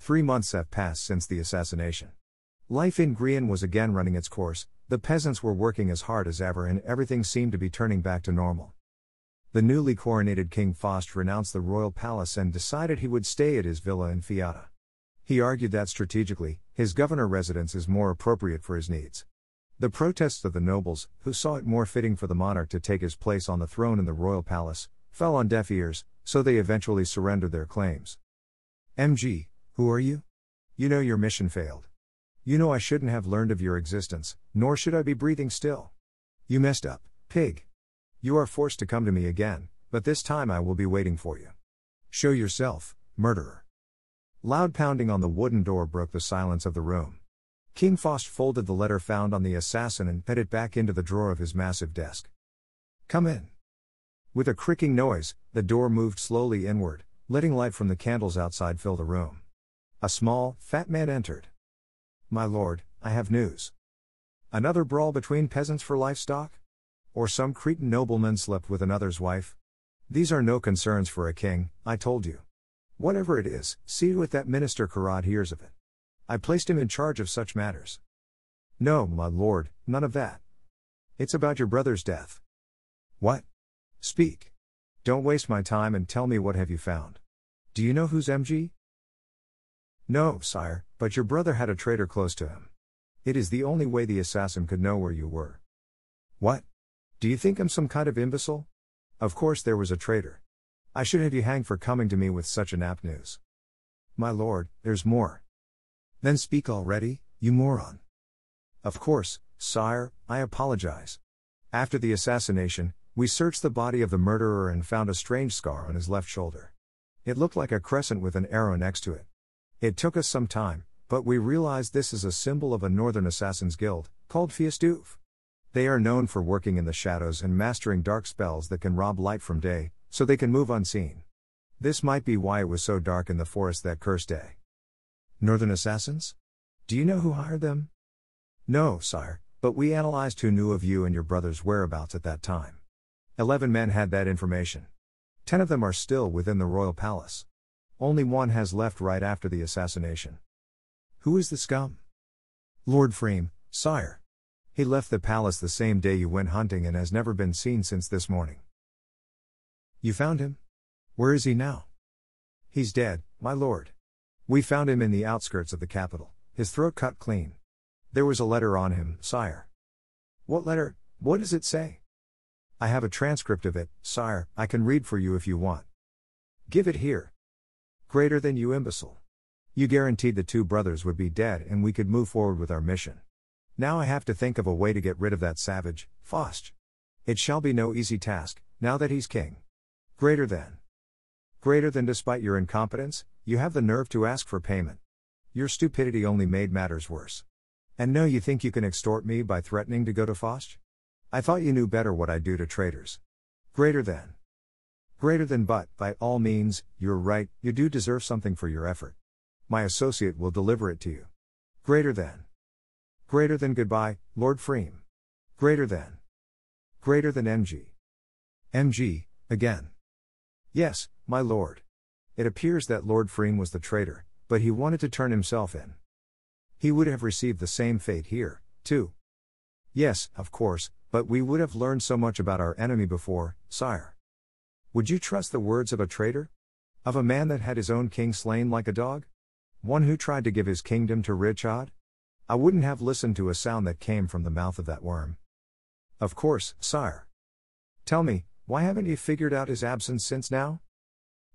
Three months have passed since the assassination. Life in Grian was again running its course, the peasants were working as hard as ever, and everything seemed to be turning back to normal. The newly coronated King Faust renounced the royal palace and decided he would stay at his villa in Fiata. He argued that strategically, his governor residence is more appropriate for his needs. The protests of the nobles, who saw it more fitting for the monarch to take his place on the throne in the royal palace, fell on deaf ears, so they eventually surrendered their claims. MG, who are you? You know your mission failed. You know I shouldn't have learned of your existence, nor should I be breathing still. You messed up, pig. You are forced to come to me again, but this time I will be waiting for you. Show yourself, murderer. Loud pounding on the wooden door broke the silence of the room. King Faust folded the letter found on the assassin and put it back into the drawer of his massive desk. Come in. With a creaking noise, the door moved slowly inward, letting light from the candles outside fill the room. A small, fat man entered. My lord, I have news. Another brawl between peasants for livestock? Or some Cretan nobleman slept with another's wife? These are no concerns for a king, I told you. Whatever it is, see to it that Minister Karad hears of it. I placed him in charge of such matters. No, my lord, none of that. It's about your brother's death. What? Speak. Don't waste my time and tell me what have you found. Do you know who's MG? No, sire, but your brother had a traitor close to him. It is the only way the assassin could know where you were. What? Do you think I'm some kind of imbecile? Of course there was a traitor. I should have you hanged for coming to me with such an inapt news. My lord, there's more. Then speak already, you moron. Of course, sire, I apologize. After the assassination, we searched the body of the murderer and found a strange scar on his left shoulder. It looked like a crescent with an arrow next to it. It took us some time, but we realized this is a symbol of a northern assassins guild, called Fiestuf. They are known for working in the shadows and mastering dark spells that can rob light from day, so they can move unseen. This might be why it was so dark in the forest that cursed day. Northern assassins? Do you know who hired them? No, sire, but we analyzed who knew of you and your brother's whereabouts at that time. Eleven men had that information. Ten of them are still within the royal palace. Only one has left right after the assassination. Who is the scum? Lord Freem, sire. He left the palace the same day you went hunting and has never been seen since this morning. You found him? Where is he now? He's dead, my lord. We found him in the outskirts of the capital, his throat cut clean. There was a letter on him, sire. What letter? What does it say? I have a transcript of it, sire, I can read for you if you want. Give it here. Greater than you, imbecile. You guaranteed the two brothers would be dead and we could move forward with our mission. Now I have to think of a way to get rid of that savage, Faust. It shall be no easy task, now that he's king. Greater than. Greater than despite your incompetence, you have the nerve to ask for payment. Your stupidity only made matters worse. And no, you think you can extort me by threatening to go to Faust? I thought you knew better what I do to traitors. Greater than. Greater than but, by all means, you're right, you do deserve something for your effort. My associate will deliver it to you. Greater than. Greater than goodbye, Lord Freem. Greater than. Greater than MG. MG, again. Yes, my lord. It appears that Lord Freem was the traitor, but he wanted to turn himself in. He would have received the same fate here, too. Yes, of course, but we would have learned so much about our enemy before, sire. Would you trust the words of a traitor? Of a man that had his own king slain like a dog? One who tried to give his kingdom to Richard? I wouldn't have listened to a sound that came from the mouth of that worm. Of course, sire. Tell me, why haven't you figured out his absence since now?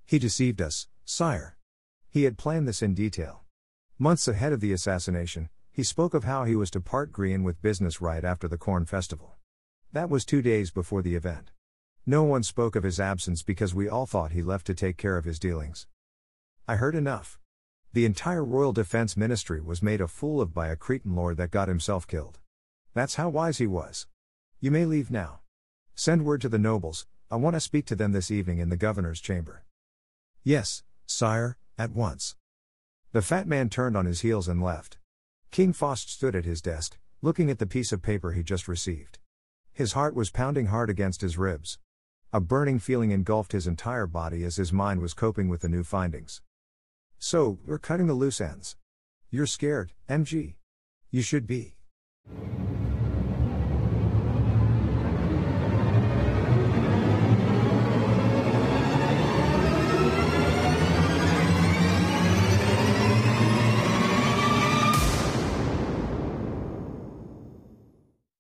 He deceived us, sire. He had planned this in detail. Months ahead of the assassination, he spoke of how he was to part Grian with business right after the corn festival. That was two days before the event. No one spoke of his absence because we all thought he left to take care of his dealings. I heard enough. The entire Royal Defense Ministry was made a fool of by a Cretan lord that got himself killed. That's how wise he was. You may leave now. Send word to the nobles, I want to speak to them this evening in the governor's chamber. Yes, sire, at once. The fat man turned on his heels and left. King Faust stood at his desk, looking at the piece of paper he just received. His heart was pounding hard against his ribs. A burning feeling engulfed his entire body as his mind was coping with the new findings. So, we're cutting the loose ends. You're scared, MG. You should be.